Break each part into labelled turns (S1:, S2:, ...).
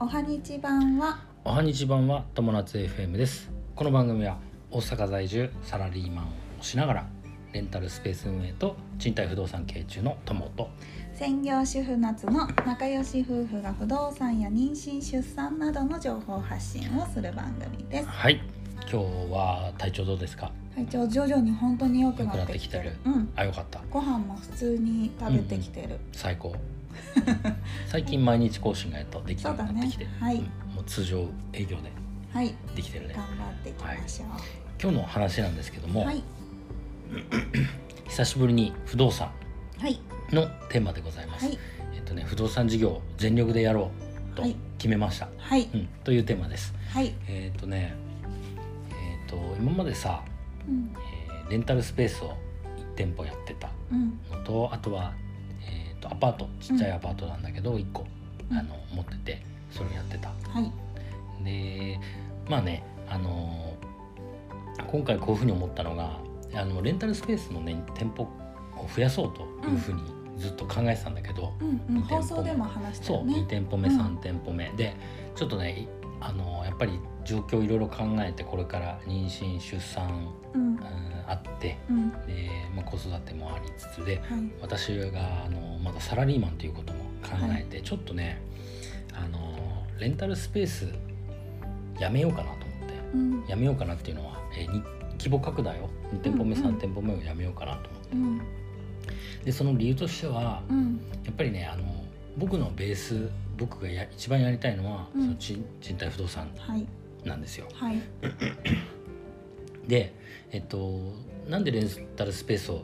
S1: おはにち版は。
S2: おはにち版は友達 FM です。この番組は大阪在住サラリーマンをしながらレンタルスペース運営と賃貸不動産経営中の友と
S1: 専業主婦夏の仲良し夫婦が不動産や妊娠出産などの情報発信をする番組です。
S2: はい今日は体調どうですか？
S1: 体調徐々に本当に良くなってきてる。うん。
S2: あよかった。
S1: ご飯も普通に食べてきてる、
S2: 最高。最近毎日更新がやっとできるようになってきて、
S1: ねはい。
S2: うん。もう通常営業で
S1: はい。
S2: できてるね。
S1: 頑張っていきましょ
S2: 今日の話なんですけども、
S1: うはい。
S2: 久しぶりに不動産
S1: はい。
S2: のテーマでございます、
S1: はい。
S2: えっとね不動産事業を全力でやろうと
S1: はい。
S2: 決めました、
S1: はい。
S2: うん、というテーマです。
S1: はい。
S2: えっ、とねと今までさ、
S1: うん。
S2: えーレンタルスペースを1店舗やってた
S1: うん。
S2: のとあとは、えー、とアパートちっちゃいアパートなんだけど1個、
S1: うん。
S2: あの持っててそれをやってた。
S1: はい。
S2: でまあねあのー今回こういうふうに思ったのがあのレンタルスペースの、ね、店舗を増やそうというふうにずっと考えてたんだけど、
S1: うん。うん。
S2: 二店舗
S1: 放送でも話した
S2: そう
S1: よね
S2: 2店舗目
S1: うん。
S2: 3店舗目、でちょっとねいあのやっぱり状況いろいろ考えてこれから妊娠出産、
S1: うん。
S2: うん、あって
S1: うん。
S2: で、まあ、子育てもありつつで
S1: はい。
S2: 私があのまだサラリーマンということも考えて、ちょっとねあのレンタルスペースやめようかなと思って
S1: うん。
S2: やめようかなっていうのは、えーに規模拡大を2店舗目、
S1: うんうん
S2: 3店舗目をやめようかなと思って。
S1: うん。
S2: でその理由としては
S1: うん。
S2: やっぱりねあの僕のベース僕がや一番やりたいのは、
S1: うん。
S2: その賃賃貸不動産
S1: はい。
S2: なんですよ。
S1: はい。
S2: で、えっと、なんでレンタルスペースを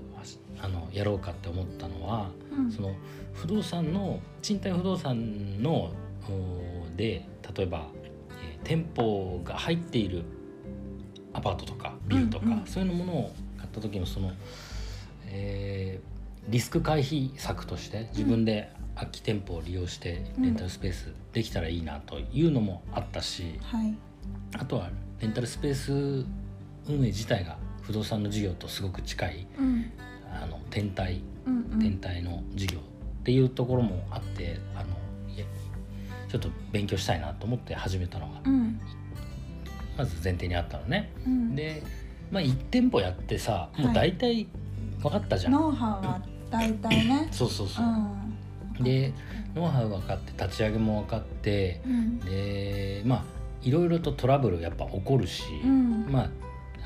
S2: あのやろうかって思ったのは
S1: うん。
S2: その不動産の賃貸不動産のおで例えば、えー店舗が入っているアパートとかビルとか、
S1: うんうん。
S2: そういうものを買った時のその、えーリスク回避策として自分で空き店舗を利用してレンタルスペースできたらいいなというのもあったし、
S1: はい。
S2: あとはレンタルスペース運営自体が不動産の事業とすごく近い
S1: うん。
S2: あの天体
S1: うんうん。
S2: 天体の事業っていうところもあってあのちょっと勉強したいなと思って始めたのが
S1: うん。
S2: まず前提にあったのね。
S1: うん。
S2: で、まあ、1店舗やってさもう
S1: はい。
S2: 大体分かったじゃん。
S1: ノウハウは大体ね。
S2: そうそうそう。う。
S1: ん
S2: でノウハウ分かって立ち上げも分かって
S1: うん。
S2: でまあいろいろとトラブルやっぱ起こるし、
S1: うん。
S2: まあ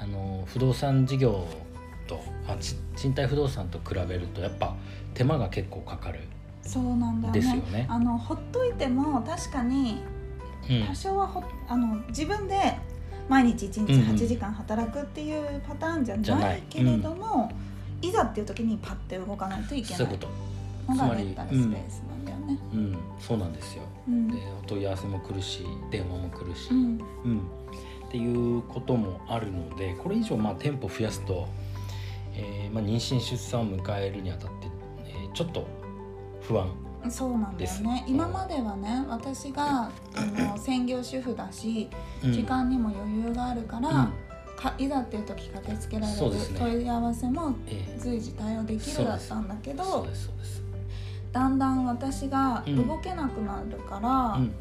S2: あの不動産事業とあち賃貸不動産と比べるとやっぱ手間が結構かかる。
S1: そうなんだよね。
S2: ですよね。
S1: あのほっといても確かに
S2: うん。
S1: 多少はほあの自分で毎日1日
S2: うんうん。
S1: 8時間働くっていうパターンじゃ
S2: な
S1: いけれども、いざっていう時にパッて動かないといけない。
S2: そういうこと。
S1: のが
S2: つまり
S1: レンタルスペースなん。だよね。
S2: うん、そうなんですよ。
S1: うん。
S2: でお問い合わせも来るし電話も来るし、
S1: うん。
S2: うん。っていうこともあるのでこれ以上まあ店舗増やすと、えーまあ、妊娠出産を迎えるにあたって、えーちょっと不安
S1: そうなんだよ
S2: です。
S1: ね今まではね私があの専業主婦だし
S2: うん。
S1: 時間にも余裕があるから、
S2: うん。
S1: かいざっていう時駆けつけられる問い合わせも
S2: え
S1: 随時対応できるだったんだけ
S2: ー
S1: ど。だんだん私が
S2: うん。
S1: 動けなくなるから、
S2: うん。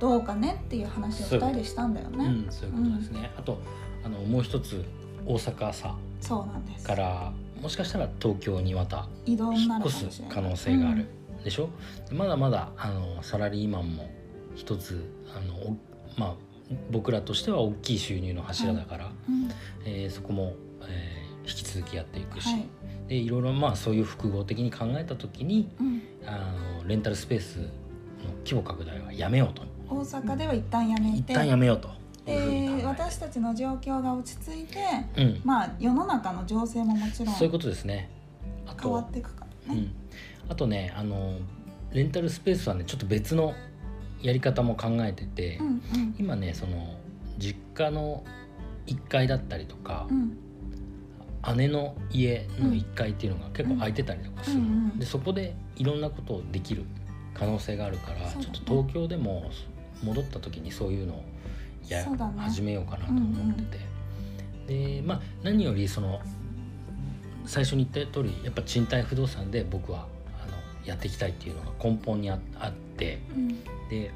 S1: どうかねっていう話を2人でしたんだよね。
S2: うん、そういうことですね。あとあのもう一つ大阪さ
S1: そうなんです。
S2: からもしかしたら東京にまた
S1: 移動に
S2: 引
S1: なるか
S2: っ越す可能性がある、でしょ？まだまだあのサラリーマンも一つあのおまあ僕らとしては大きい収入の柱だから、
S1: うん。
S2: えーそこも、えー引き続きやっていくし、
S1: はい。
S2: でいろいろまあそういう複合的に考えた時に
S1: うん、
S2: あのレンタルスペースの規模拡大はやめようと。
S1: 大阪では一旦やめ
S2: 一
S1: て
S2: 旦やめようと。
S1: で私たちの状況が落ち着いて
S2: うん、
S1: まあ世の中の情勢ももちろん
S2: そういうことですね。あ
S1: 変わ
S2: と
S1: っていくからね。
S2: うん、あとねあのレンタルスペースはねちょっと別のやり方も考えてて、
S1: うんうん。
S2: 今ねその実家の1階だったりとか
S1: う、ん
S2: 姉の家の1階っていうのが結構空いてたりとかする、
S1: うん。うん
S2: でそこでいろんなことをできる可能性があるから、
S1: ね。
S2: ちょっと東京でも戻った時にそういうのをや、
S1: ね。
S2: 始めようかなと思ってて、でまあ何よりその最初に言った通りやっぱ賃貸不動産で僕はあのやっていきたいっていうのが根本にああって
S1: うん。
S2: で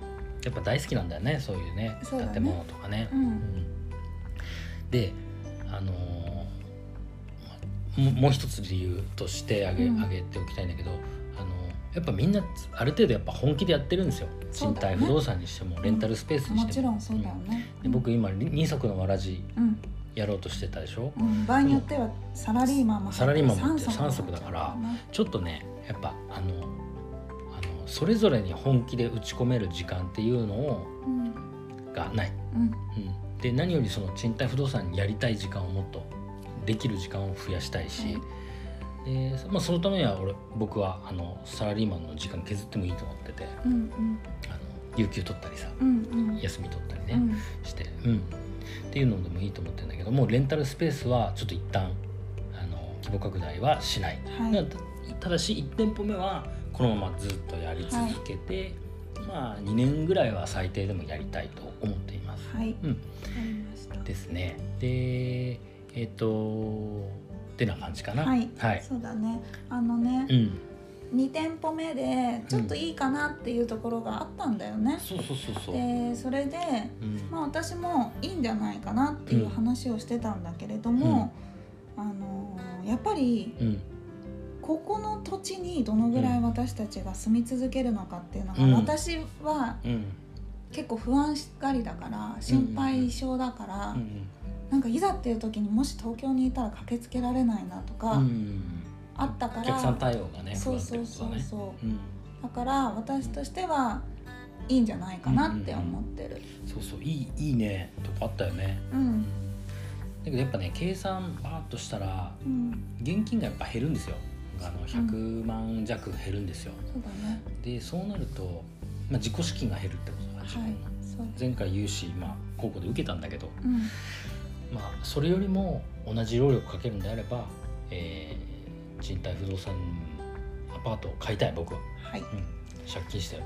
S2: やっぱ大好きなんだよねそういうね
S1: ね。
S2: 建物とかね。
S1: うん。
S2: うん。であのーももう一つ理由として挙げ,、
S1: うん。
S2: 挙げておきたいんだけど、あのーやっぱみんなある程度やっぱ本気でやってるんですよ。賃貸不動産にしてもレンタルスペースにしても。
S1: もちろんそうだよね、
S2: で僕今二足のわらじ
S1: うん、
S2: やろうとしてたでしょ？
S1: うん、場合によってはサラリーマンも
S2: サラリーマンも
S1: 三
S2: 三足だから
S1: ね
S2: ちょっとねやっぱあのあのそれぞれに本気で打ち込める時間っていうのを
S1: うん。
S2: がない、
S1: うん。
S2: うん、で何よりその賃貸不動産やりたい時間をもっとできる時間を増やしたいし、でまあ、そのためには俺僕はあのサラリーマンの時間削ってもいいと思ってて
S1: うんうん。
S2: あの有給取ったりさ
S1: うんうん。
S2: 休み取ったりね、
S1: うん。
S2: して、うん、っていうのでもいいと思ってるんだけどもうレンタルスペースはちょっと一旦あの規模拡大はしない、
S1: はい。
S2: だたただし1店舗目はこのままずっとやり続けて、まあ2年ぐらいは最低でもやりたいと思っています。
S1: はい。
S2: うん、ですね。でえっ、とってな感じかな。
S1: はい。
S2: はい。
S1: そうだね。あのね
S2: う、ん。
S1: 2店舗目でちょっといいかなっていうところがあったんだよね、
S2: そうそうそうそう。
S1: でそれで
S2: うん。
S1: まあ私もいいんじゃないかなっていう話をしてたんだけれども、あのやっぱり
S2: うん。
S1: ここの土地にどのぐらい私たちが住み続けるのかっていうのが、
S2: うん。
S1: 私は
S2: うん。
S1: 結構不安がりだから心配性だから、
S2: うん
S1: なんかいざっていう時にもし東京にいたら駆けつけられないなとか、
S2: うん。
S1: あったから
S2: お客さん対応がね。
S1: そうそうそうそう
S2: うん。
S1: だから私としてはいいんじゃないかなって思ってる。
S2: そうそういいいいねとかあったよね。
S1: うん
S2: だけどやっぱね計算バーッとしたら
S1: うん、
S2: 現金がやっぱ減るんですよ。あの100万弱減るんですよ。
S1: そうだね。
S2: でそうなると、まあ、自己資金が減るってことだね。
S1: はい。
S2: 前回融資、まあ、高校で受けたんだけど、
S1: うん、
S2: まあ、それよりも同じ労力かけるんであれば、えー賃貸不動産アパートを買いたい僕は、
S1: はい、
S2: うん、借金して。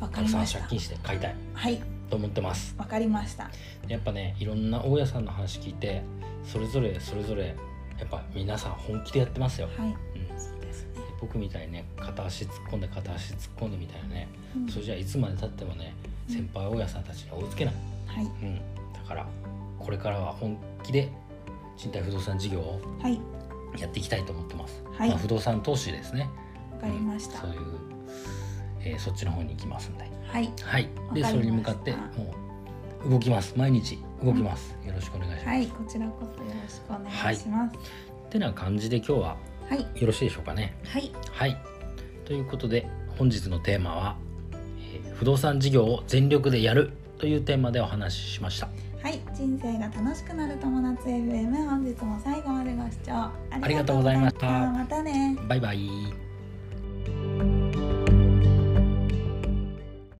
S2: た。くさん。借金して買いたい。
S1: はい、
S2: と思ってます。
S1: わかりました。
S2: やっぱねいろんな大家さんの話聞いてそれぞれそれぞれやっぱ皆さん本気でやってますよ、
S1: はい、
S2: うん、
S1: そうですね。
S2: 僕みたいにね片足突っ込んで片足突っ込んでみたいなね、
S1: うん。
S2: それじゃいつまでたってもね
S1: うん。
S2: 先輩大家さんたちに追いつけない、
S1: はい、
S2: うん、だからこれからは本気で賃貸不動産事業を
S1: はい、
S2: やっていきたいと思ってます、
S1: はい。
S2: まあ、不動産投資ですね。
S1: わかりました。
S2: そういう、えーそっちの方に行きますんで。
S1: はい、
S2: はい。で
S1: わかりました。
S2: それに向かってもう動きます。毎日動きます、よろしくお願いします、
S1: はい、こちらこそよろしくお願いします。
S2: ってな感じで今日は
S1: はい、
S2: よろしいでしょうかね。
S1: はい、
S2: はい。ということで本日のテーマは、えー不動産事業を全力でやるというテーマでお話ししました。
S1: はい、人生が楽しくなる友達 FM 本日も最後までご視聴あ
S2: りがとうございました。
S1: またね。
S2: バイバイ